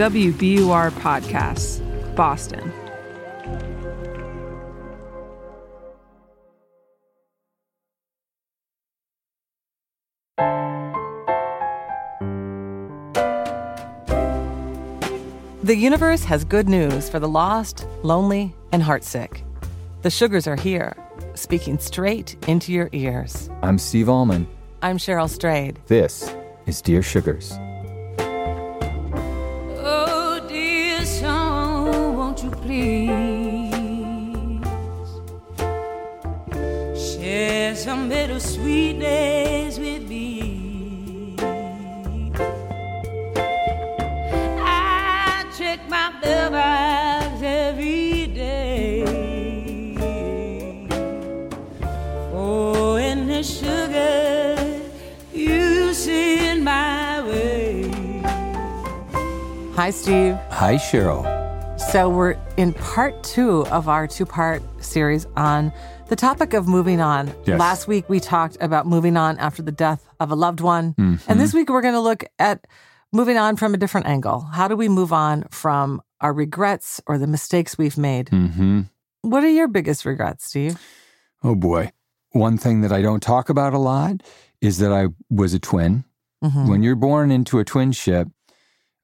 WBUR Podcasts, Boston. The universe has good news for the lost, lonely, and heartsick. The sugars are here, speaking straight into your ears. I'm Steve Almond. I'm Cheryl Strayed. This is Dear Sugars. Some bittersweet days with me? I check my mailbox every day. Oh, and the sugar you send my way. Hi, Steve. Hi, Cheryl. So, we're in part two of our two part series on the topic of moving on. Yes. Last week, we talked about moving on after the death of a loved one. And this week, we're going to look at moving on from a different angle. How do we move on from our regrets or the mistakes we've made? Mm-hmm. What are your biggest regrets, Steve? Oh boy. One thing that I don't talk about a lot is that I was a twin. Mhm. When you're born into a twin ship,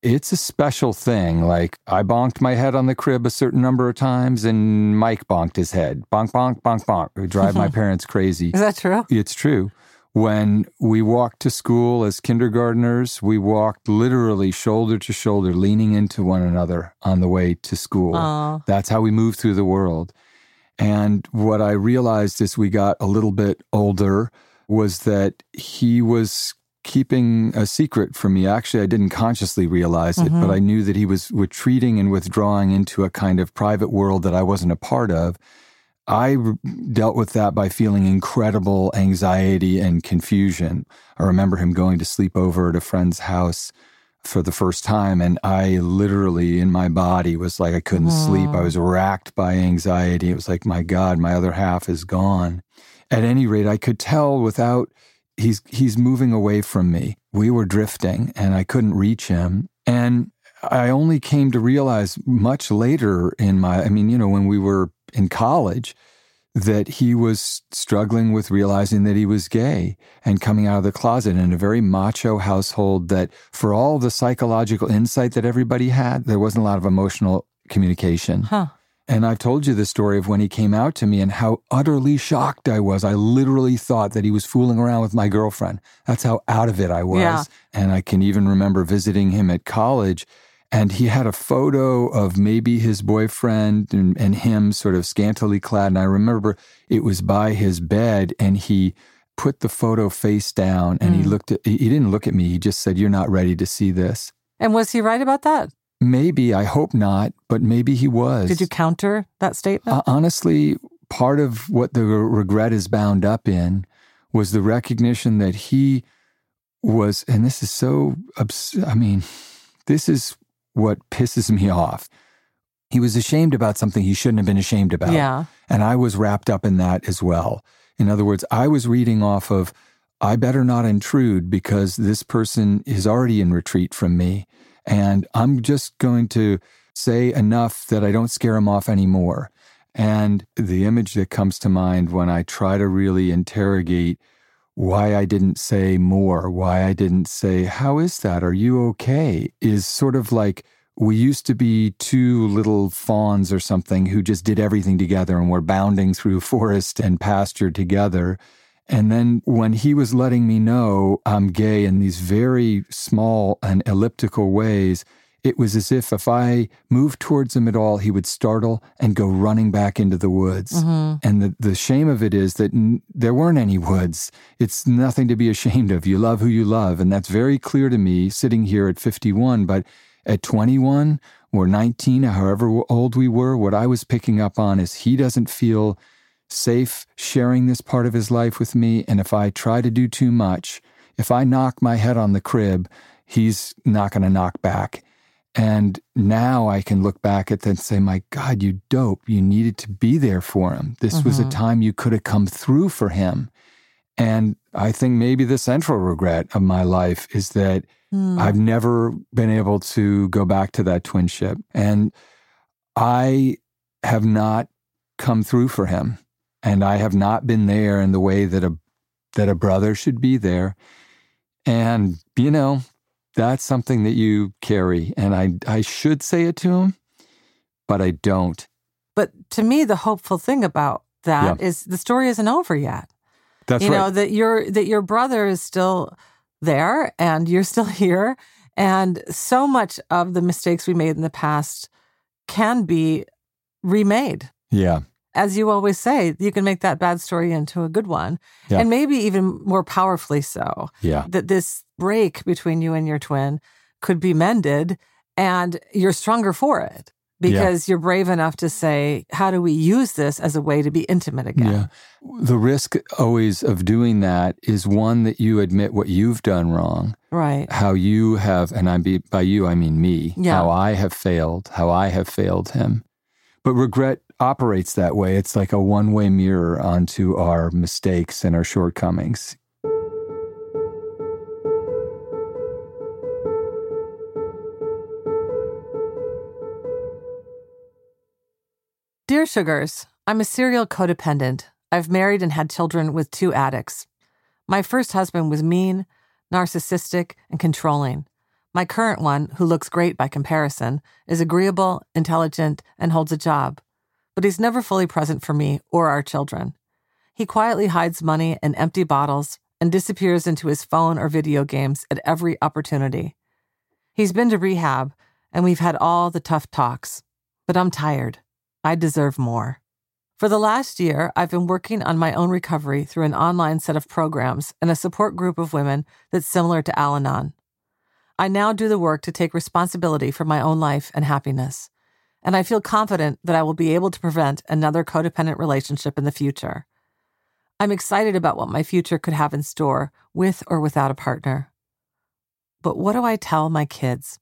it's a special thing. Like I bonked my head on the crib a certain number of times and Mike bonked his head. Bonk, bonk, bonk, bonk. It would drive my parents crazy. Is that true? It's true. When we walked to school as kindergartners, we walked literally shoulder to shoulder, leaning into one another on the way to school. Aw. That's how we moved through the world. And what I realized as we got a little bit older was that he was keeping a secret from me. Actually, I didn't consciously realize it, but mm-hmm. I knew that he was retreating and withdrawing into a kind of private world that I wasn't a part of. I dealt with that by feeling incredible anxiety and confusion. I remember him going to sleep over at a friend's house for the first time, and I literally, in my body, was like I couldn't sleep. I mm. was racked by anxiety. It was like, my God, my other half is gone. At any rate, I could tell without he's he's moving away from me. We were drifting, and I couldn't reach him. And I only came to realize much later in my, I mean, you know, when we were in college, that he was struggling with realizing that he was gay and coming out of the closet in a very macho household that for all the psychological insight that everybody had, there wasn't a lot of emotional communication. Huh. And I've told you the story of when he came out to me and how utterly shocked I was. I literally thought that he was fooling around with my girlfriend. That's how out of it I was. Yeah. And I can even remember visiting him at college and he had a photo of maybe his boyfriend and, and him sort of scantily clad. And I remember it was by his bed and he put the photo face down and he hmm. looked at, he didn't look at me. He just said, You're not ready to see this. And was he right about that? Maybe, I hope not, but maybe he was. Did you counter that statement? Uh, honestly, part of what the re- regret is bound up in was the recognition that he was, and this is so, abs- I mean, this is what pisses me off. He was ashamed about something he shouldn't have been ashamed about. yeah. And I was wrapped up in that as well. In other words, I was reading off of, I better not intrude because this person is already in retreat from me. And I'm just going to say enough that I don't scare him off anymore. And the image that comes to mind when I try to really interrogate why I didn't say more, why I didn't say, How is that? Are you okay? is sort of like we used to be two little fawns or something who just did everything together and were bounding through forest and pasture together. And then when he was letting me know I'm gay in these very small and elliptical ways, it was as if if I moved towards him at all, he would startle and go running back into the woods. Mm-hmm. And the, the shame of it is that n- there weren't any woods. It's nothing to be ashamed of. You love who you love. And that's very clear to me sitting here at 51. But at 21 or 19, however old we were, what I was picking up on is he doesn't feel safe sharing this part of his life with me. And if I try to do too much, if I knock my head on the crib, he's not going to knock back. And now I can look back at that and say, my God, you dope. You needed to be there for him. This was a time you could have come through for him. And I think maybe the central regret of my life is that Hmm. I've never been able to go back to that twinship. And I have not come through for him. And I have not been there in the way that a that a brother should be there. And, you know, that's something that you carry. And I I should say it to him, but I don't. But to me, the hopeful thing about that Yeah. is the story isn't over yet. That's you right. know that your that your brother is still there and you're still here and so much of the mistakes we made in the past can be remade yeah. As you always say you can make that bad story into a good one Yeah. and maybe even more powerfully so Yeah. that this break between you and your twin could be mended and you're stronger for it because you're brave enough to say how do we use this as a way to be intimate again Yeah. The risk always of doing that is one that you admit what you've done wrong, right how you have, and I be by you I mean me, Yeah. how I have failed, how I have failed him. But regret operates that way. It's like a one way mirror onto our mistakes and our shortcomings. Dear Sugars, I'm a serial codependent. I've married and had children with two addicts. My first husband was mean, narcissistic, and controlling. My current one, who looks great by comparison, is agreeable, intelligent, and holds a job. But he's never fully present for me or our children. He quietly hides money in empty bottles and disappears into his phone or video games at every opportunity. He's been to rehab, and we've had all the tough talks. But I'm tired. I deserve more. For the last year, I've been working on my own recovery through an online set of programs and a support group of women that's similar to Al Anon. I now do the work to take responsibility for my own life and happiness, and I feel confident that I will be able to prevent another codependent relationship in the future. I'm excited about what my future could have in store with or without a partner. But what do I tell my kids?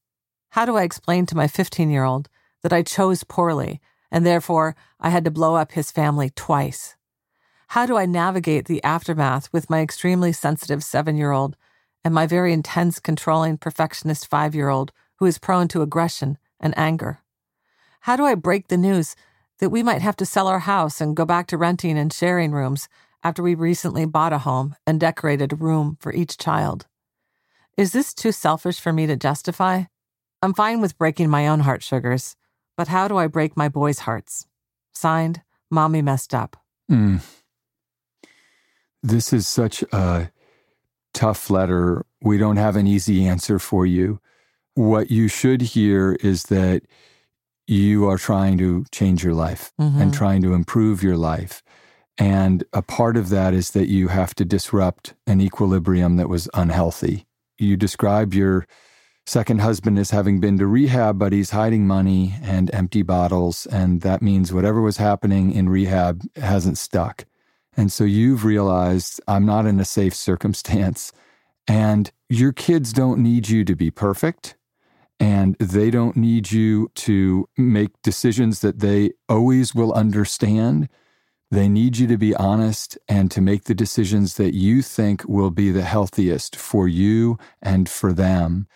How do I explain to my 15 year old that I chose poorly and therefore I had to blow up his family twice? How do I navigate the aftermath with my extremely sensitive seven year old and my very intense, controlling, perfectionist five year old who is prone to aggression and anger? How do I break the news that we might have to sell our house and go back to renting and sharing rooms after we recently bought a home and decorated a room for each child? Is this too selfish for me to justify? I'm fine with breaking my own heart sugars, but how do I break my boys' hearts? Signed, Mommy Messed Up. Mm. This is such a tough letter. We don't have an easy answer for you. What you should hear is that you are trying to change your life Mhm. and trying to improve your life. And a part of that is that you have to disrupt an equilibrium that was unhealthy. You describe your second husband as having been to rehab, but he's hiding money and empty bottles. And that means whatever was happening in rehab hasn't stuck. And so you've realized I'm not in a safe circumstance. And your kids don't need you to be perfect. And they don't need you to make decisions that they always will understand. They need you to be honest and to make the decisions that you think will be the healthiest for you and for them.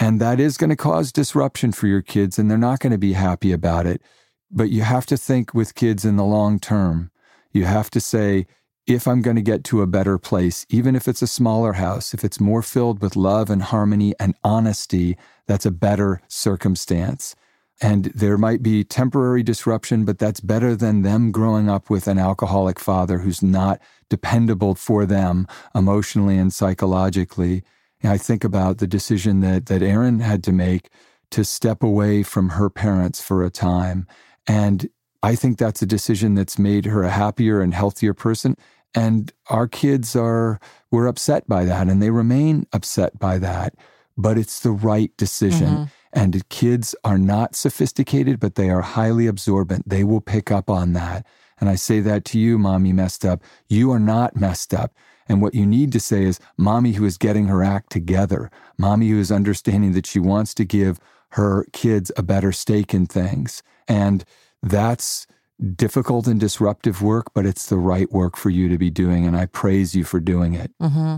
And that is going to cause disruption for your kids, and they're not going to be happy about it. But you have to think with kids in the long term. You have to say, if I'm going to get to a better place, even if it's a smaller house, if it's more filled with love and harmony and honesty, that's a better circumstance. And there might be temporary disruption, but that's better than them growing up with an alcoholic father who's not dependable for them emotionally and psychologically. And I think about the decision that, that Erin had to make to step away from her parents for a time. And I think that's a decision that's made her a happier and healthier person. And our kids are, were upset by that and they remain upset by that. But it's the right decision. Mhm. And kids are not sophisticated, but they are highly absorbent. They will pick up on that. And I say that to you, mommy messed up. You are not messed up. And what you need to say is, mommy who is getting her act together, mommy who is understanding that she wants to give her kids a better stake in things. And that's difficult and disruptive work, but it's the right work for you to be doing. And I praise you for doing it. hmm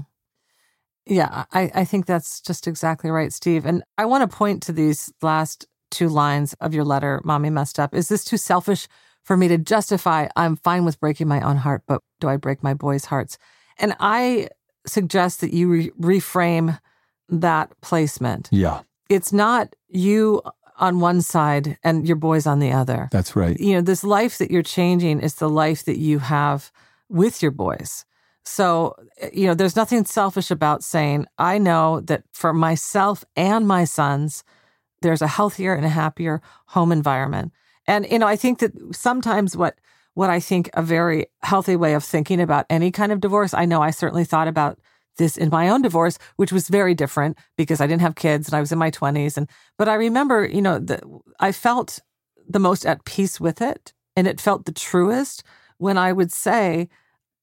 Yeah, I, I think that's just exactly right, Steve. And I want to point to these last two lines of your letter, Mommy Messed Up. Is this too selfish for me to justify? I'm fine with breaking my own heart, but do I break my boys' hearts? And I suggest that you re- reframe that placement. Yeah, It's not you on one side and your boys on the other. that's right. You know, this life that you're changing is the life that you have with your boys. So, you know, there's nothing selfish about saying, I know that for myself and my sons, there's a healthier and a happier home environment. And, you know, I think that sometimes what, what I think a very healthy way of thinking about any kind of divorce, I know I certainly thought about this in my own divorce, which was very different because I didn't have kids and I was in my 20s. And, but I remember, you know, the, I felt the most at peace with it. And it felt the truest when I would say,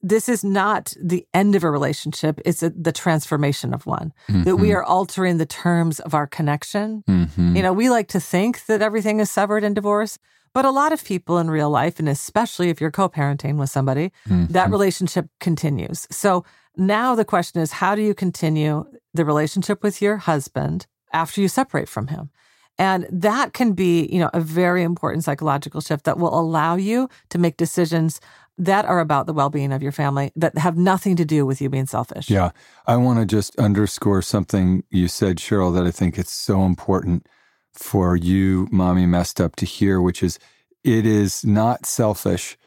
this is not the end of a relationship, it's a, the transformation of one. That we are altering the terms of our connection. Mhm. You know, we like to think that everything is severed in divorce, but a lot of people in real life, and especially if you're co parenting with somebody, that relationship continues. So now the question is how do you continue the relationship with your husband after you separate from him? And that can be, you know, a very important psychological shift that will allow you to make decisions that are about the well-being of your family that have nothing to do with you being selfish. Yeah. I want to just underscore something you said, Cheryl, that I think it's so important for you, mommy messed up, to hear, which is it is not selfish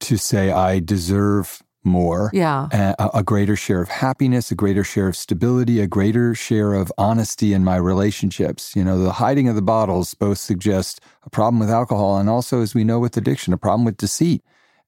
to say, I deserve more. Yeah. Uh, a, a greater share of happiness, a greater share of stability, a greater share of honesty in my relationships. You know, the hiding of the bottles both suggest a problem with alcohol and also, as we know with addiction, a problem with deceit.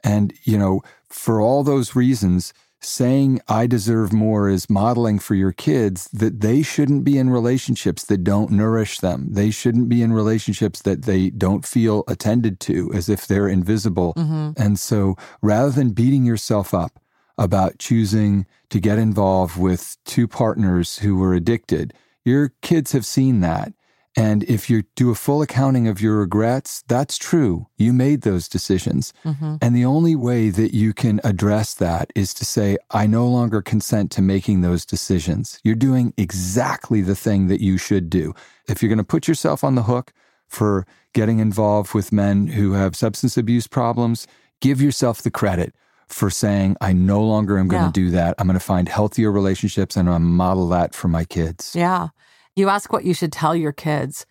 And, you know, for all those reasons, saying I deserve more is modeling for your kids that they shouldn't be in relationships that don't nourish them. They shouldn't be in relationships that they don't feel attended to as if they're invisible. Mm-hmm. And so rather than beating yourself up about choosing to get involved with two partners who were addicted, your kids have seen that. And if you do a full accounting of your regrets, that's true. You made those decisions. Mm-hmm. And the only way that you can address that is to say, I no longer consent to making those decisions. You're doing exactly the thing that you should do. If you're going to put yourself on the hook for getting involved with men who have substance abuse problems, give yourself the credit for saying, I no longer am going Yeah. to do that. I'm going to find healthier relationships and I'm going to model that for my kids. Yeah. You ask what you should tell your kids.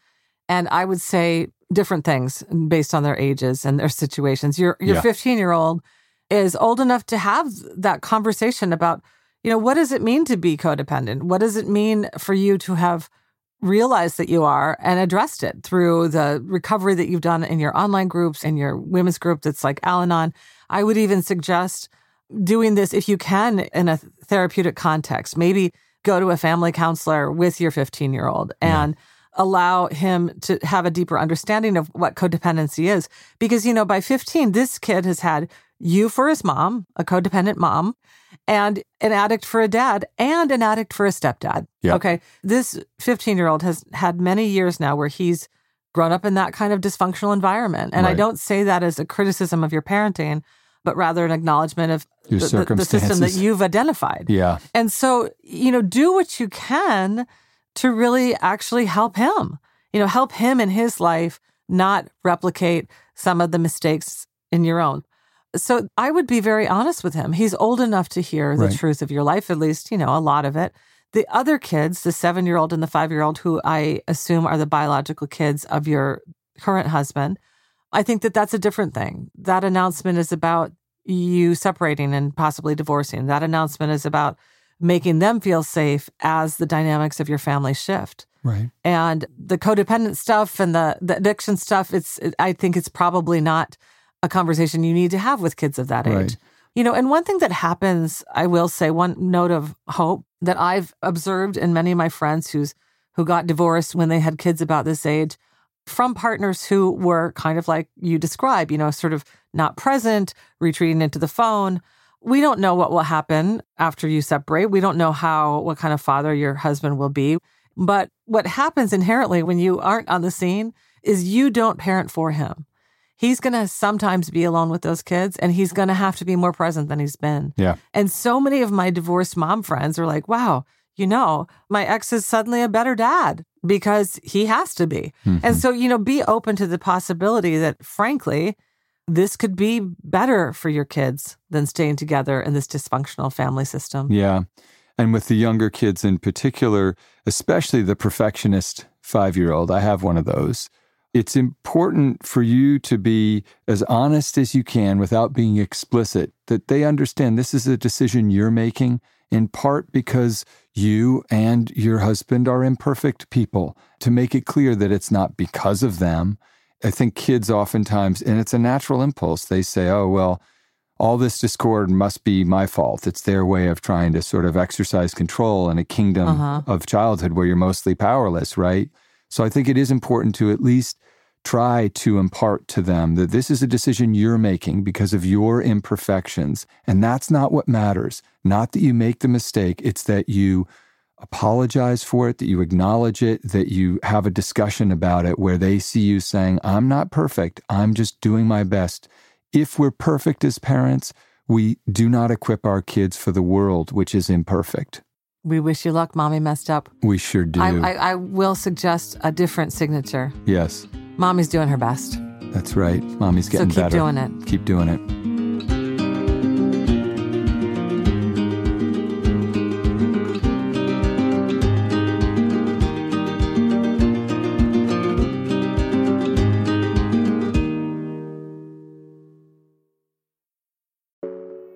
And I would say different things based on their ages and their situations. Your your Yeah. 15 year old is old enough to have that conversation about, you know, what does it mean to be codependent? What does it mean for you to have realized that you are and addressed it through the recovery that you've done in your online groups and your women's group that's like Al Anon? I would even suggest doing this if you can in a therapeutic context. Maybe go to a family counselor with your 15 year old and allow him to have a deeper understanding of what codependency is. Because, you know, by 15, this kid has had you for his mom, a codependent mom, and an addict for a dad, and an addict for a stepdad. Yeah. Okay. This 15 year old has had many years now where he's grown up in that kind of dysfunctional environment. And I don't say that as a criticism of your parenting, but rather an acknowledgement of the- the system that you've identified. Yeah. And so, you know, do what you can to really actually help him, you know, help him in his life not replicate some of the mistakes in your own. So I would be very honest with him. He's old enough to hear the Right. truth of your life, at least, you know, a lot of it. The other kids, the seven year old and the five year old, who I assume are the biological kids of your current husband, I think that that's a different thing. That announcement is about you separating and possibly divorcing. That announcement is about making them feel safe as the dynamics of your family shift. Right. And the codependent stuff and the, the addiction stuff, it's I think it's probably not a conversation you need to have with kids of that age. Right. You know, and one thing that happens, I will say, one note of hope that I've observed in many of my friends who's who got divorced when they had kids about this age from partners who were kind of like you describe, you know, sort of not present, retreating into the phone. We don't know what will happen after you separate. We don't know how, what kind of father your husband will be. But what happens inherently when you aren't on the scene is you don't parent for him. He's going to sometimes be alone with those kids and he's going to have to be more present than he's been. Yeah. And so many of my divorced mom friends are like, wow, you know, my ex is suddenly a better dad because he has to be. Mm-hmm. And so, you know, be open to the possibility that, frankly, this could be better for your kids than staying together in this dysfunctional family system. Yeah. And with the younger kids in particular, especially the perfectionist five year old, I have one of those. It's important for you to be as honest as you can without being explicit, that they understand this is a decision you're making in part because you and your husband are imperfect people, to make it clear that it's not because of them. I think kids oftentimes, and it's a natural impulse, they say, oh, well, all this discord must be my fault. It's their way of trying to sort of exercise control in a kingdom uh-huh. of childhood where you're mostly powerless, right? So I think it is important to at least try to impart to them that this is a decision you're making because of your imperfections. And that's not what matters. Not that you make the mistake, it's that you apologize for it, that you acknowledge it, that you have a discussion about it where they see you saying, I'm not perfect, I'm just doing my best. If we're perfect as parents, we do not equip our kids for the world, which is imperfect. We wish you luck, Mommy messed up. We sure do. I, I, I will suggest a different signature. Yes. Mommy's doing her best. That's right. Mommy's getting so keep better. doing it. Keep doing it.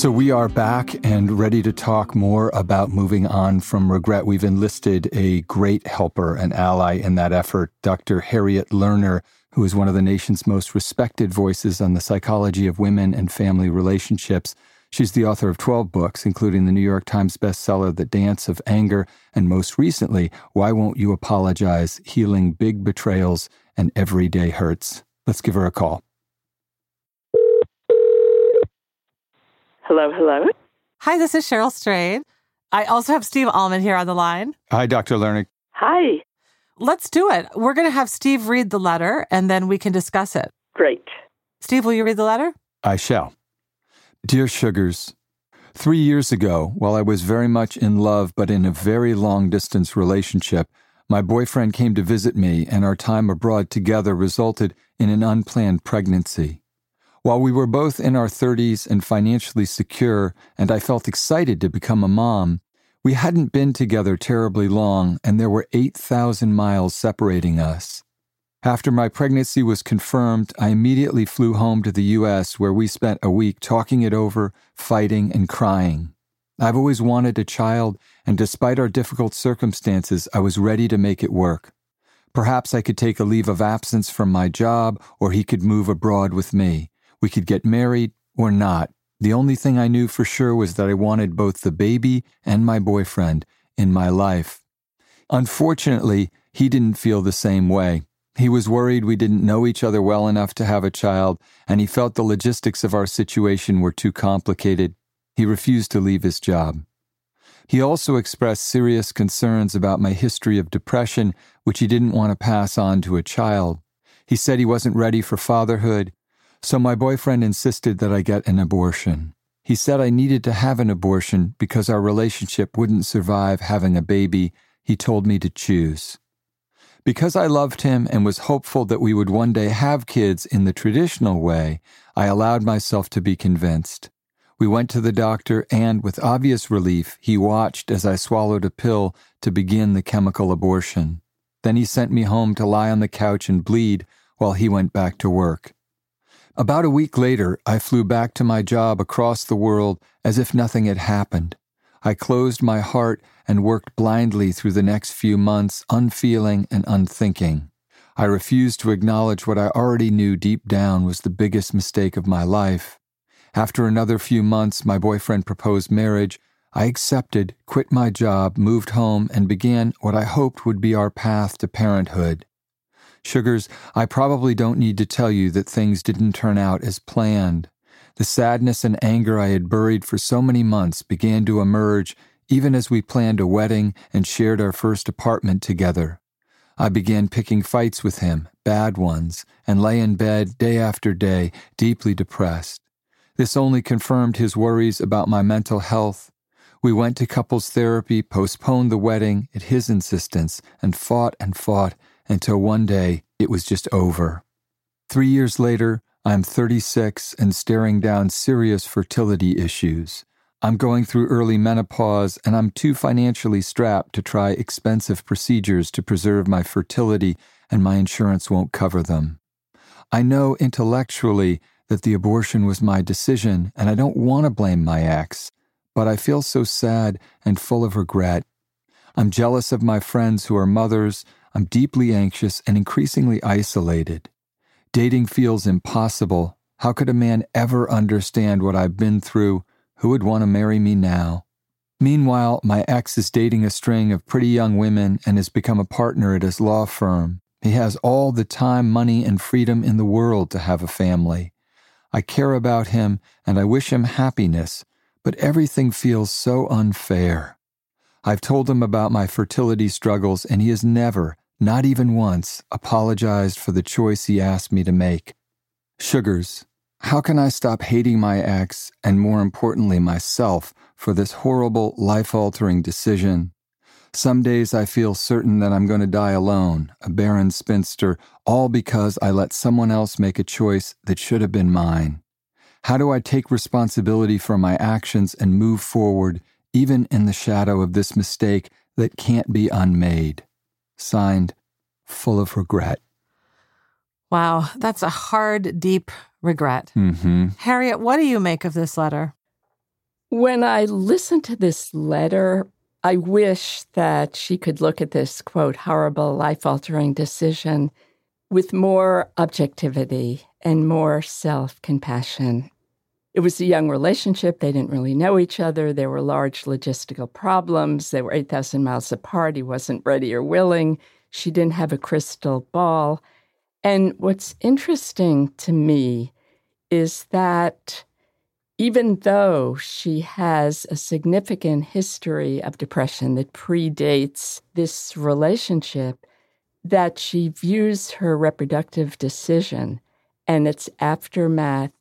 So we are back and ready to talk more about moving on from regret. We've enlisted a great helper and ally in that effort, Dr. Harriet Lerner, who is one of the nation's most respected voices on the psychology of women and family relationships. She's the author of 12 books, including the New York Times bestseller, The Dance of Anger, and most recently, Why Won't You Apologize? Healing Big Betrayals and Everyday Hurts. Let's give her a call. Hello, hello. Hi, this is Cheryl Strayed. I also have Steve Almond here on the line. Hi, Dr. Lerner. Hi. Let's do it. We're going to have Steve read the letter and then we can discuss it. Great. Steve, will you read the letter? I shall. Dear Sugars, three years ago, while I was very much in love but in a very long distance relationship, my boyfriend came to visit me, and our time abroad together resulted in an unplanned pregnancy. While we were both in our 30s and financially secure, and I felt excited to become a mom, we hadn't been together terribly long, and there were 8,000 miles separating us. After my pregnancy was confirmed, I immediately flew home to the U.S., where we spent a week talking it over, fighting, and crying. I've always wanted a child, and despite our difficult circumstances, I was ready to make it work. Perhaps I could take a leave of absence from my job, or he could move abroad with me. We could get married or not. The only thing I knew for sure was that I wanted both the baby and my boyfriend in my life. Unfortunately, he didn't feel the same way. He was worried we didn't know each other well enough to have a child, and he felt the logistics of our situation were too complicated. He refused to leave his job. He also expressed serious concerns about my history of depression, which he didn't want to pass on to a child. He said he wasn't ready for fatherhood, so my boyfriend insisted that I get an abortion. He said I needed to have an abortion because our relationship wouldn't survive having a baby. He told me to choose. Because I loved him and was hopeful that we would one day have kids in the traditional way, I allowed myself to be convinced. We went to the doctor, and with obvious relief, he watched as I swallowed a pill to begin the chemical abortion. Then he sent me home to lie on the couch and bleed while he went back to work. About a week later, I flew back to my job across the world as if nothing had happened. I closed my heart and worked blindly through the next few months, unfeeling and unthinking. I refused to acknowledge what I already knew deep down was the biggest mistake of my life. After another few months, my boyfriend proposed marriage. I accepted, quit my job, moved home, and began what I hoped would be our path to parenthood. Sugars, I probably don't need to tell you that things didn't turn out as planned. The sadness and anger I had buried for so many months began to emerge even as we planned a wedding and shared our first apartment together. I began picking fights with him, bad ones, and lay in bed day after day, deeply depressed. This only confirmed his worries about my mental health. We went to couples therapy, postponed the wedding at his insistence, and fought and fought until one day it was just over. Three years later, I'm 36 and staring down serious fertility issues. I'm going through early menopause and I'm too financially strapped to try expensive procedures to preserve my fertility, and my insurance won't cover them. I know intellectually that the abortion was my decision and I don't want to blame my ex, but I feel so sad and full of regret. I'm jealous of my friends who are mothers. I'm deeply anxious and increasingly isolated. Dating feels impossible. How could a man ever understand what I've been through? Who would want to marry me now? Meanwhile, my ex is dating a string of pretty young women and has become a partner at his law firm. He has all the time, money, and freedom in the world to have a family. I care about him and I wish him happiness, but everything feels so unfair. I've told him about my fertility struggles, and he has never, not even once, apologized for the choice he asked me to make. Sugars, how can I stop hating my ex and, more importantly, myself for this horrible, life altering decision? Some days I feel certain that I'm going to die alone, a barren spinster, all because I let someone else make a choice that should have been mine. How do I take responsibility for my actions and move forward, even in the shadow of this mistake that can't be unmade? Signed, full of regret. Wow, that's a hard, deep regret. Mm-hmm. Harriet, what do you make of this letter? When I listen to this letter, I wish that she could look at this, quote, horrible, life altering decision with more objectivity and more self compassion. It was a young relationship. They didn't really know each other. There were large logistical problems. They were 8,000 miles apart. He wasn't ready or willing. She didn't have a crystal ball. And what's interesting to me is that even though she has a significant history of depression that predates this relationship, that she views her reproductive decision and its aftermath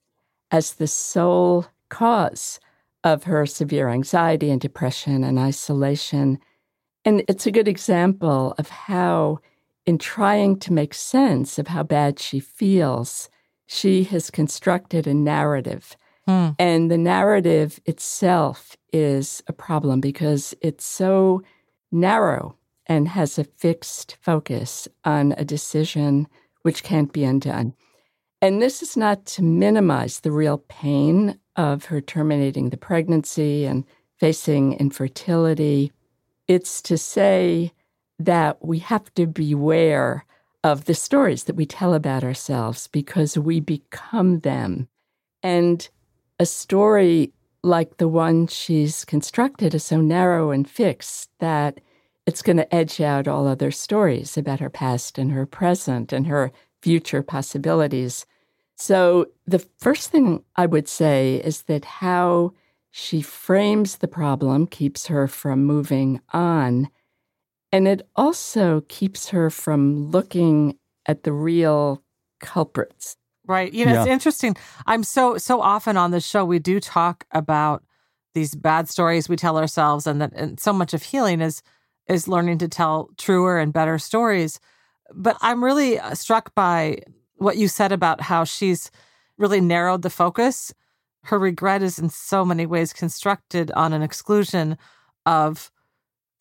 as the sole cause of her severe anxiety and depression and isolation. And it's a good example of how, in trying to make sense of how bad she feels, she has constructed a narrative. Hmm. And the narrative itself is a problem because it's so narrow and has a fixed focus on a decision which can't be undone. And this is not to minimize the real pain of her terminating the pregnancy and facing infertility. It's to say that we have to beware of the stories that we tell about ourselves because we become them. And a story like the one she's constructed is so narrow and fixed that it's going to edge out all other stories about her past and her present and her future possibilities. So, the first thing I would say is that how she frames the problem keeps her from moving on. And it also keeps her from looking at the real culprits. Right. You know, Yeah. it's interesting. I'm so so often on this show we do talk about these bad stories we tell ourselves and that and so much of healing is is learning to tell truer and better stories. But I'm really uh, struck by what you said about how she's really narrowed the focus. Her regret is in so many ways constructed on an exclusion of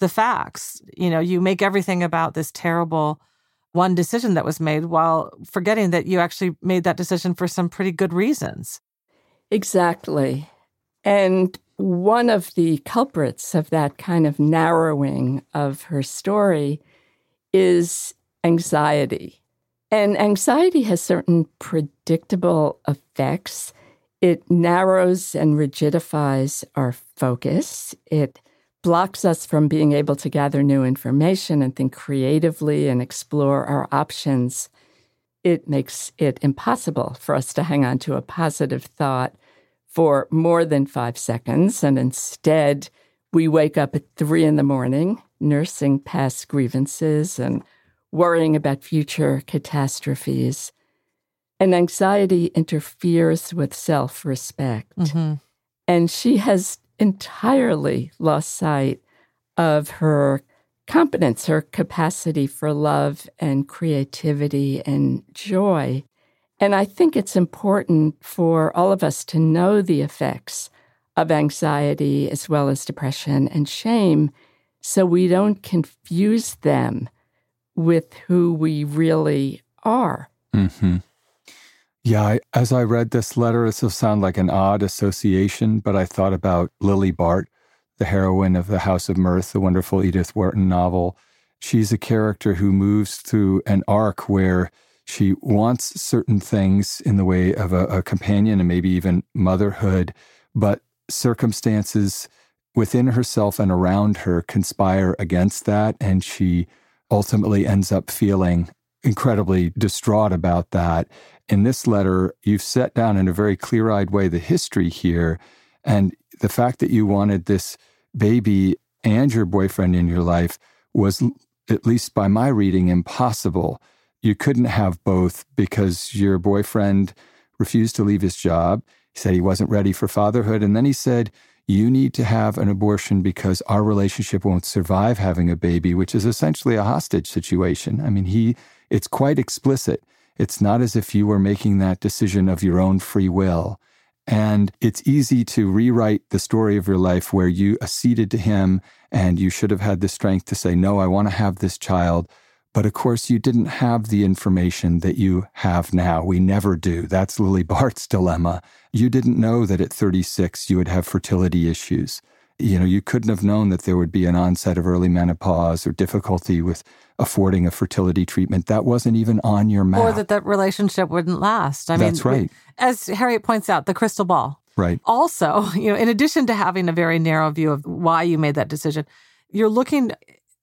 the facts. You know, you make everything about this terrible one decision that was made while forgetting that you actually made that decision for some pretty good reasons. Exactly. And one of the culprits of that kind of narrowing of her story is anxiety. And anxiety has certain predictable effects. It narrows and rigidifies our focus. It blocks us from being able to gather new information and think creatively and explore our options. It makes it impossible for us to hang on to a positive thought for more than five seconds. And instead, we wake up at three in the morning, nursing past grievances and worrying about future catastrophes. And anxiety interferes with self respect. Mm-hmm. And she has entirely lost sight of her competence, her capacity for love and creativity and joy. And I think it's important for all of us to know the effects of anxiety as well as depression and shame so we don't confuse them with who we really are. hmm Yeah, I, as I read this letter, this will sound like an odd association, but I thought about Lily Bart, the heroine of The House of Mirth, the wonderful Edith Wharton novel. She's a character who moves through an arc where she wants certain things in the way of a, a companion and maybe even motherhood, but circumstances within herself and around her conspire against that. And she ultimately ends up feeling incredibly distraught about that. In this letter, you've set down in a very clear eyed way the history here and the fact that you wanted this baby and your boyfriend in your life was, at least by my reading, impossible. You couldn't have both because your boyfriend refused to leave his job. He said he wasn't ready for fatherhood. And then he said, You need to have an abortion because our relationship won't survive having a baby, which is essentially a hostage situation. I mean, he, it's quite explicit. It's not as if you were making that decision of your own free will. And it's easy to rewrite the story of your life where you acceded to him and you should have had the strength to say, No, I want to have this child. But of course, you didn't have the information that you have now. We never do. That's Lily Bart's dilemma. You didn't know that at 36 you would have fertility issues. You know, you couldn't have known that there would be an onset of early menopause or difficulty with affording a fertility treatment. That wasn't even on your map. Or that that relationship wouldn't last. I That's mean, right. As Harriet points out, the crystal ball. right. Also, you know, in addition to having a very narrow view of why you made that decision, you're looking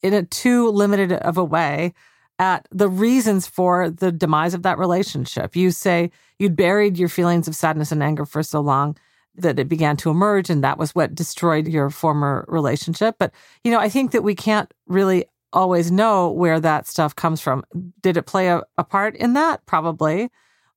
in a too limited of a way at the reasons for the demise of that relationship. You say you'd buried your feelings of sadness and anger for so long that it began to emerge and that was what destroyed your former relationship. But, you know, I think that we can't really always know where that stuff comes from. Did it play a, a part in that? Probably.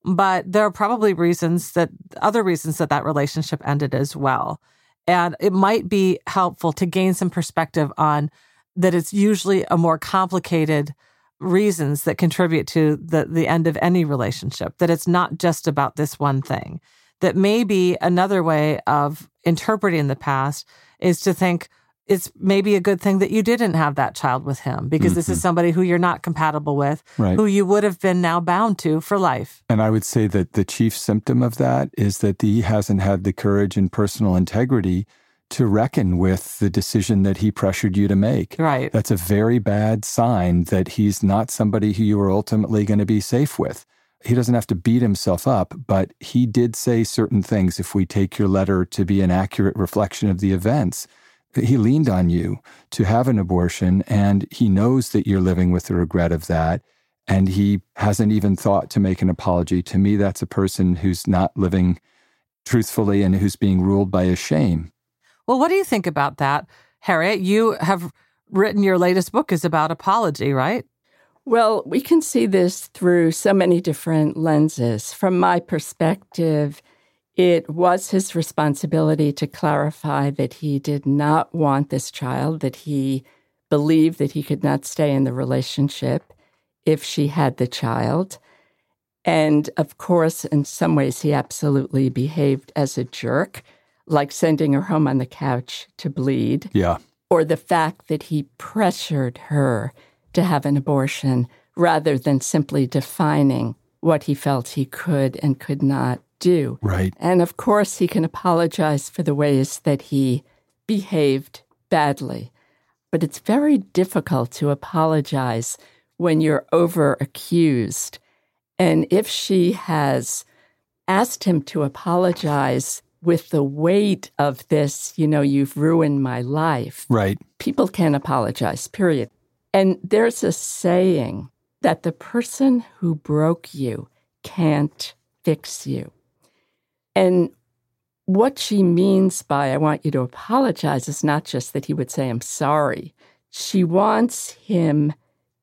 But there are probably reasons that other reasons that that relationship ended as well. And it might be helpful to gain some perspective on that it's usually a more complicated reasons that contribute to the, the end of any relationship, that it's not just about this one thing. That maybe another way of interpreting the past is to think it's maybe a good thing that you didn't have that child with him because mm-hmm. this is mm-hmm. somebody who you're not compatible with, right. who you would have been now bound to for life. And I would say that the chief symptom of that is that he hasn't had the courage and personal integrity to reckon with the decision that he pressured you to make. Right. That's a very bad sign that he's not somebody who you are ultimately going to be safe with. He doesn't have to beat himself up, but he did say certain things if we take your letter to be an accurate reflection of the events he leaned on you to have an abortion, and he knows that you're living with the regret of that. And he hasn't even thought to make an apology. To me, that's a person who's not living truthfully and who's being ruled by a shame. Well, what do you think about that, Harriet? You have written your latest book is about apology, right? Well, we can see this through so many different lenses. From my perspective, it was his responsibility to clarify that he did not want this child, that he believed that he could not stay in the relationship if she had the child. And of course, in some ways, he absolutely behaved as a jerk, like sending her home on the couch to bleed. Yeah. Or the fact that he pressured her to have an abortion rather than simply defining what he felt he could and could not do. Right. And of course, he can apologize for the ways that he behaved badly. But it's very difficult to apologize when you're over accused. And if she has asked him to apologize with the weight of this, you know, you've ruined my life. Right. People can't apologize, period. And there's a saying that the person who broke you can't fix you. And what she means by I want you to apologize is not just that he would say, I'm sorry. She wants him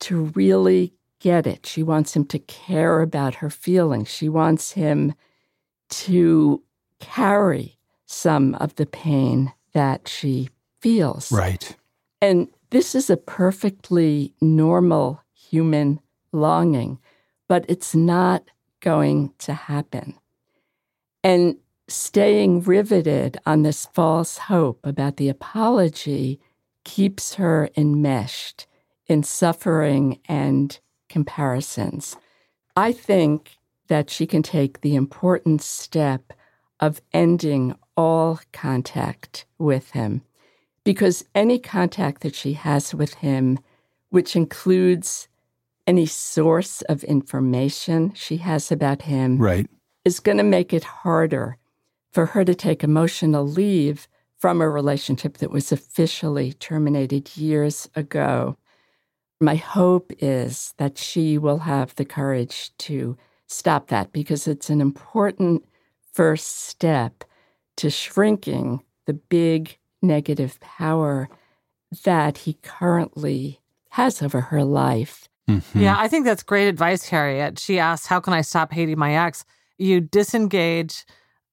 to really get it. She wants him to care about her feelings. She wants him to carry some of the pain that she feels. Right. And this is a perfectly normal human longing, but it's not going to happen. And staying riveted on this false hope about the apology keeps her enmeshed in suffering and comparisons. I think that she can take the important step of ending all contact with him because any contact that she has with him, which includes any source of information she has about him, right is going to make it harder for her to take emotional leave from a relationship that was officially terminated years ago. My hope is that she will have the courage to stop that because it's an important first step to shrinking the big negative power that he currently has over her life. Mm-hmm. Yeah, I think that's great advice, Harriet. She asked, How can I stop hating my ex? you disengage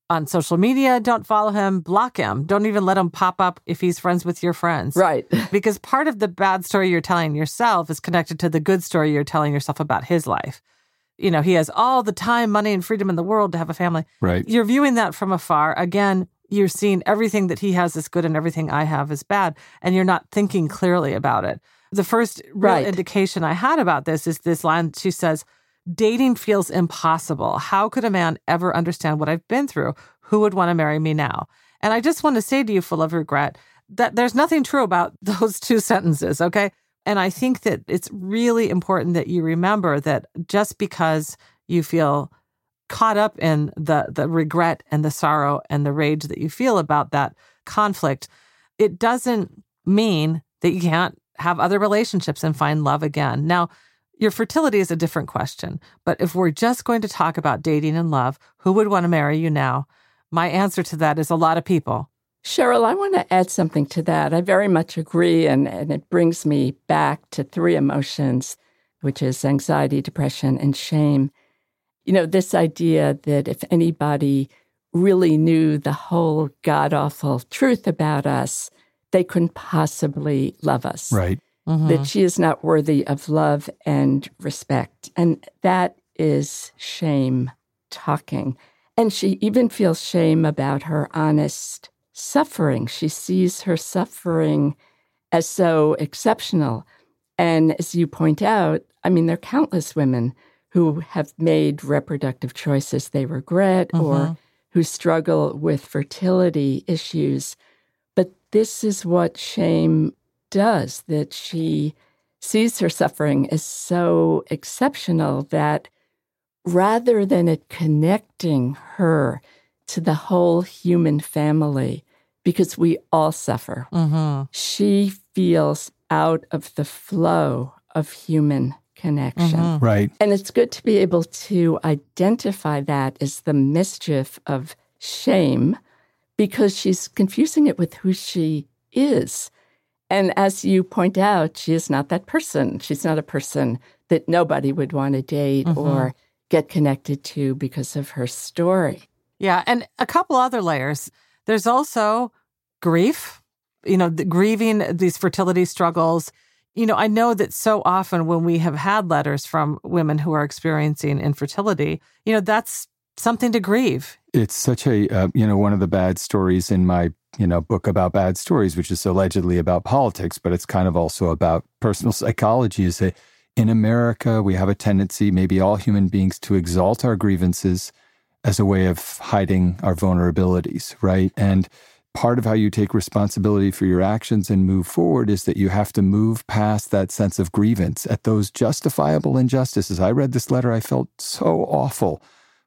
on social media, don't follow him, block him. Don't even let him pop up if he's friends with your friends. Right. because part of the bad story you're telling yourself is connected to the good story you're telling yourself about his life. You know, he has all the time, money, and freedom in the world to have a family. Right. You're viewing that from afar. Again, you're seeing everything that he has is good and everything I have is bad, and you're not thinking clearly about it. The first real right. indication I had about this is this line she says, Dating feels impossible. How could a man ever understand what I've been through? Who would want to marry me now? And I just want to say to you, full of regret, that there's nothing true about those two sentences, okay? And I think that it's really important that you remember that just because you feel caught up in the the regret and the sorrow and the rage that you feel about that conflict, it doesn't mean that you can't have other relationships and find love again. Now, your fertility is a different question, but if we're just going to talk about dating and love, who would want to marry you now? My answer to that is a lot of people. Cheryl, I want to add something to that. I very much agree, and, and it brings me back to three emotions, which is anxiety, depression, and shame. You know, this idea that if anybody really knew the whole god awful truth about us, they couldn't possibly love us. Right mm-hmm. that she is not worthy of love and respect. And that is shame talking. And she even feels shame about her honest suffering. She sees her suffering as so exceptional. And as you point out, I mean, there are countless women who have made reproductive choices they regret mm-hmm. or who struggle with fertility issues. But this is what shame does that she sees her suffering as so exceptional that rather than it connecting her to the whole human family, because we all suffer, mm-hmm. she feels out of the flow of human connection. Mm-hmm. Right. And it's good to be able to identify that as the mischief of shame because she's confusing it with who she is. And as you point out, she is not that person. She's not a person that nobody would want to date mm-hmm. or get connected to because of her story. Yeah. And a couple other layers. There's also grief, you know, the, grieving these fertility struggles. You know, I know that so often when we have had letters from women who are experiencing infertility, you know, that's something to grieve. It's such a, uh, you know, one of the bad stories in my, you know, book about bad stories, which is allegedly about politics, but it's kind of also about personal psychology, is that in America, we have a tendency, maybe all human beings, to exalt our grievances as a way of hiding our vulnerabilities, right? And part of how you take responsibility for your actions and move forward is that you have to move past that sense of grievance at those justifiable injustices. I read this letter, I felt so awful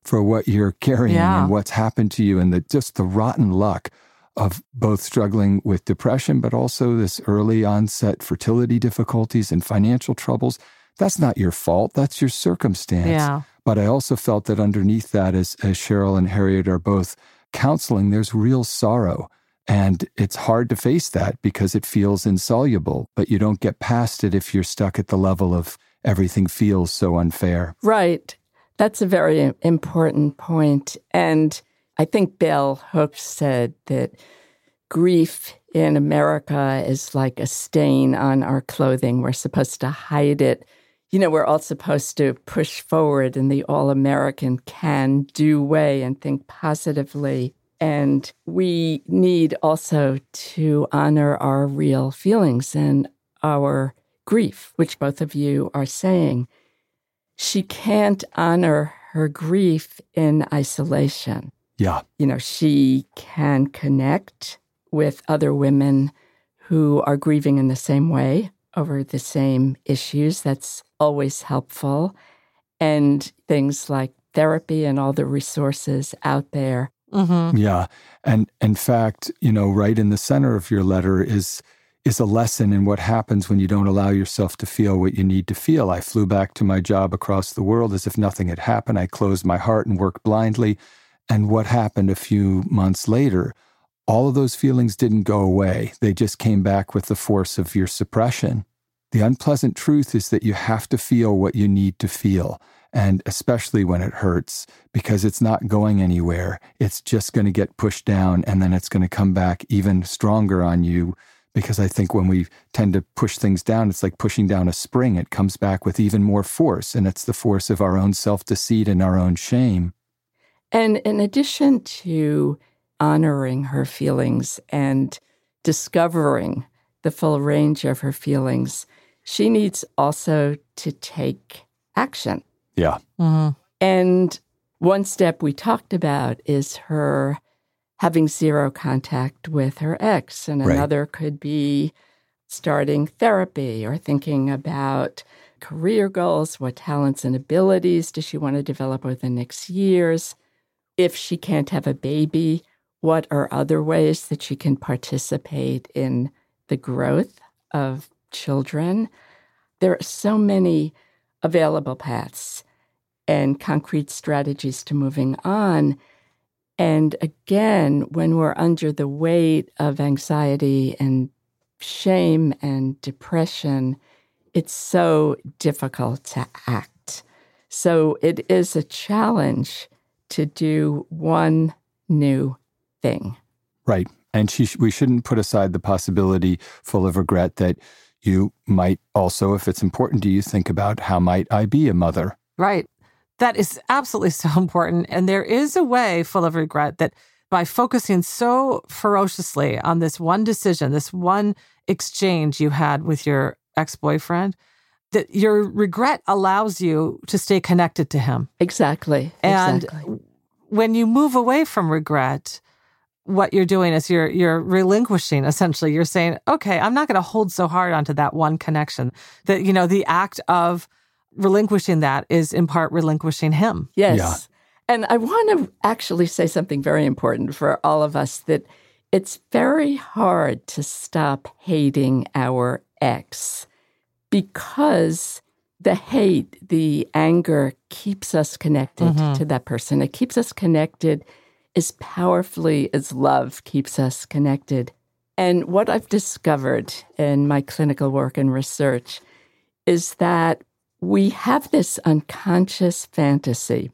for what you're carrying yeah. and what's happened to you and the just the rotten luck of both struggling with depression but also this early onset fertility difficulties and financial troubles that's not your fault that's your circumstance yeah. But i also felt that underneath that as, as cheryl and harriet are both counseling there's real sorrow and it's hard to face that because it feels insoluble but you don't get past it if you're stuck at the level of everything feels so unfair right that's a very important point. And I think Bell Hooks said that grief in America is like a stain on our clothing. We're supposed to hide it. You know, we're all supposed to push forward in the all American can do way and think positively. And we need also to honor our real feelings and our grief, which both of you are saying she can't honor her grief in isolation. Yeah. You know, she can connect with other women who are grieving in the same way over the same issues. That's always helpful. And things like therapy and all the resources out there. Mm-hmm. Yeah. And in fact, you know, right in the center of your letter is is a lesson in what happens when you don't allow yourself to feel what you need to feel. I flew back to my job across the world as if nothing had happened. I closed my heart and worked blindly. And what happened a few months later? All of those feelings didn't go away. They just came back with the force of your suppression. The unpleasant truth is that you have to feel what you need to feel, and especially when it hurts, because it's not going anywhere. It's just going to get pushed down, and then it's going to come back even stronger on you because I think when we tend to push things down, it's like pushing down a spring. It comes back with even more force, and it's the force of our own self deceit and our own shame. And in addition to honoring her feelings and discovering the full range of her feelings, she needs also to take action. Yeah. Mm-hmm. And one step we talked about is her having zero contact with her ex. And another right. could be starting therapy or thinking about career goals. What talents and abilities does she want to develop over the next years? If she can't have a baby, what are other ways that she can participate in the growth of children? There are so many available paths and concrete strategies to moving on. And again, when we're under the weight of anxiety and shame and depression, it's so difficult to act. So it is a challenge to do one new thing. Right. And she, we shouldn't put aside the possibility, full of regret, that you might also, if it's important to you, think about how might I be a mother? Right. That is absolutely so important. And there is a way full of regret that by focusing so ferociously on this one decision, this one exchange you had with your ex boyfriend, that your regret allows you to stay connected to him. Exactly. And exactly. when you move away from regret, what you're doing is you're you're relinquishing essentially you're saying okay i'm not going to hold so hard onto that one connection that you know the act of relinquishing that is in part relinquishing him Yes. Yeah. And I want to actually say something very important for all of us that it's very hard to stop hating our ex because the hate, the anger keeps us connected Mhm. to that person. It keeps us connected as powerfully as love keeps us connected. And what I've discovered in my clinical work and research is that we have this unconscious fantasy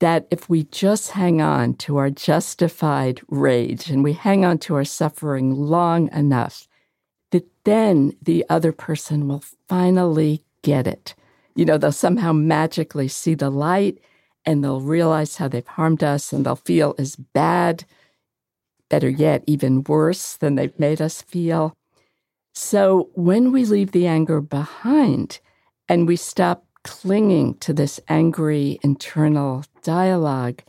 that if we just hang on to our justified rage and we hang on to our suffering long enough, that then the other person will finally get it. You know, they'll somehow magically see the light and they'll realize how they've harmed us and they'll feel as bad, better yet, even worse than they've made us feel. So when we leave the anger behind and we stop clinging to this angry internal dialogue,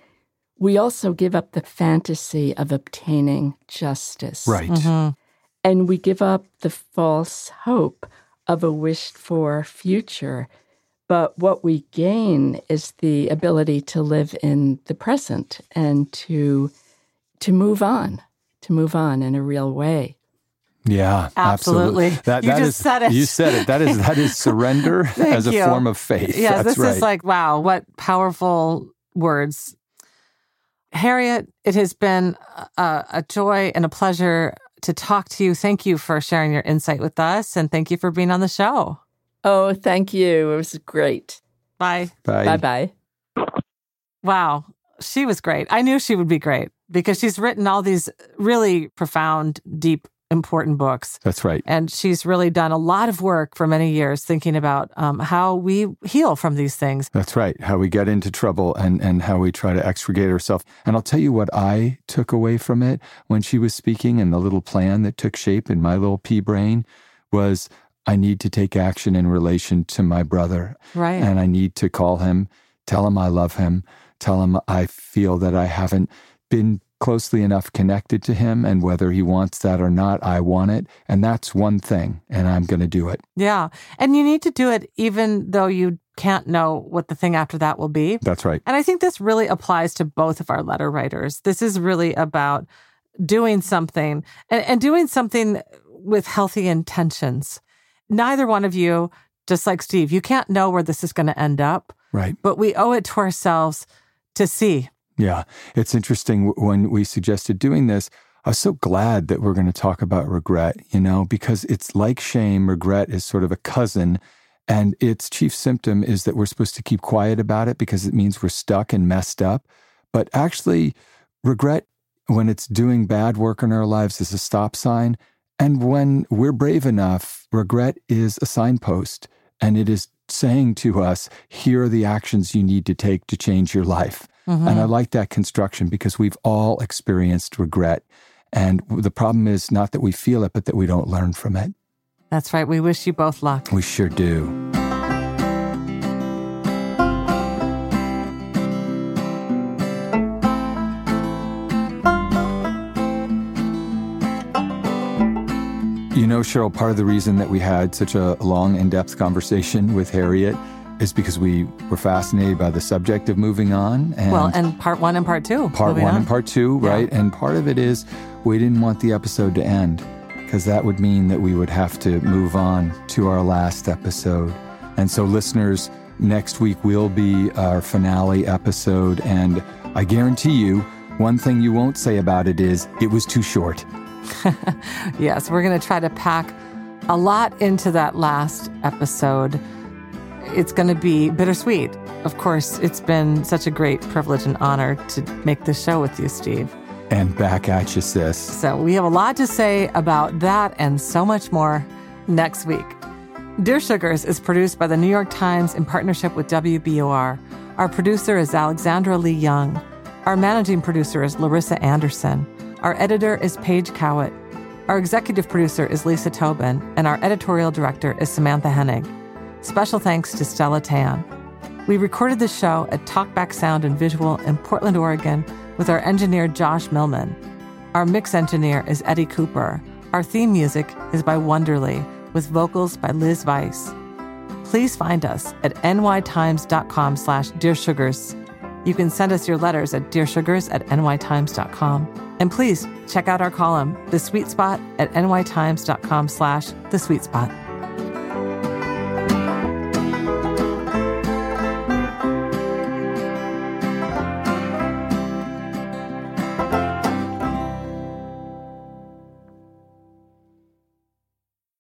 we also give up the fantasy of obtaining justice. Right. Mhm. And we give up the false hope of a wished for future. But what we gain is the ability to live in the present and to to move on, to move on in a real way. Yeah, Absolutely. That, You that just is- said it. You said it. That is that is surrender as a you. form of faith. Yeah, That's this right. is like, wow, what powerful words. Harriet, it has been a, a joy and a pleasure to talk to you. Thank you for sharing your insight with us, and thank you for being on the show. Oh, thank you. It was great. Bye. Bye. Bye bye. Wow, she was great. I knew she would be great because she's written all these really profound, deep, important books. That's right. And she's really done a lot of work for many years thinking about um, how we heal from these things. That's right. How we get into trouble and, and how we try to extricate ourselves. And I'll tell you what I took away from it when she was speaking and the little plan that took shape in my little pea brain was I need to take action in relation to my brother. Right. And I need to call him, tell him I love him, tell him I feel that I haven't been closely enough connected to him. And whether he wants that or not, I want it. And that's one thing. And I'm going to do it. Yeah. And you need to do it even though you can't know what the thing after that will be. That's right. And I think this really applies to both of our letter writers. This is really about doing something and, and doing something with healthy intentions. Neither one of you, just like Steve, you can't know where this is going to end up, Right. but we owe it to ourselves to see. Yeah, it's interesting when we suggested doing this. I was so glad that we're going to talk about regret, you know, because it's like shame. Regret is sort of a cousin, and its chief symptom is that we're supposed to keep quiet about it because it means we're stuck and messed up. But actually, regret, when it's doing bad work in our lives, is a stop sign. And when we're brave enough, regret is a signpost and it is saying to us, here are the actions you need to take to change your life. Mhm. And I like that construction because we've all experienced regret. And the problem is not that we feel it, but that we don't learn from it. That's right. We wish you both luck. We sure do. You know, Cheryl, part of the reason that we had such a long, in depth conversation with Harriet is because we were fascinated by the subject of moving on. And well, and part one and part two. part one on. and part two, right? And part of it is we didn't want the episode to end because that would mean that we would have to move on to our last episode. And so, listeners, next week will be our finale episode. And I guarantee you, one thing you won't say about it is it was too short. yes, we're going to try to pack a lot into that last episode. It's going to be bittersweet. Of course, it's been such a great privilege and honor to make this show with you, Steve. And back at you, sis. So, we have a lot to say about that and so much more next week. Dear Sugars is produced by the New York Times in partnership with WBUR. Our producer is Alexandra Leigh Young. Our managing producer is Larissa Anderson. Our editor is Paige Cowett. Our executive producer is Lisa Tobin, and our editorial director is Samantha Henig. Special thanks to Stella Tan. We recorded the show at Talkback Sound and Visual in Portland, Oregon, with our engineer Josh Millman. Our mix engineer is Eddie Cooper. Our theme music is by Wonderly, with vocals by Liz Weiss. Please find us at nytimes.com slash dearsugars. You can send us your letters at dearsugars at nytimes.com. And please check out our column, The Sweet Spot, at nytimes.com slash the sweet spot.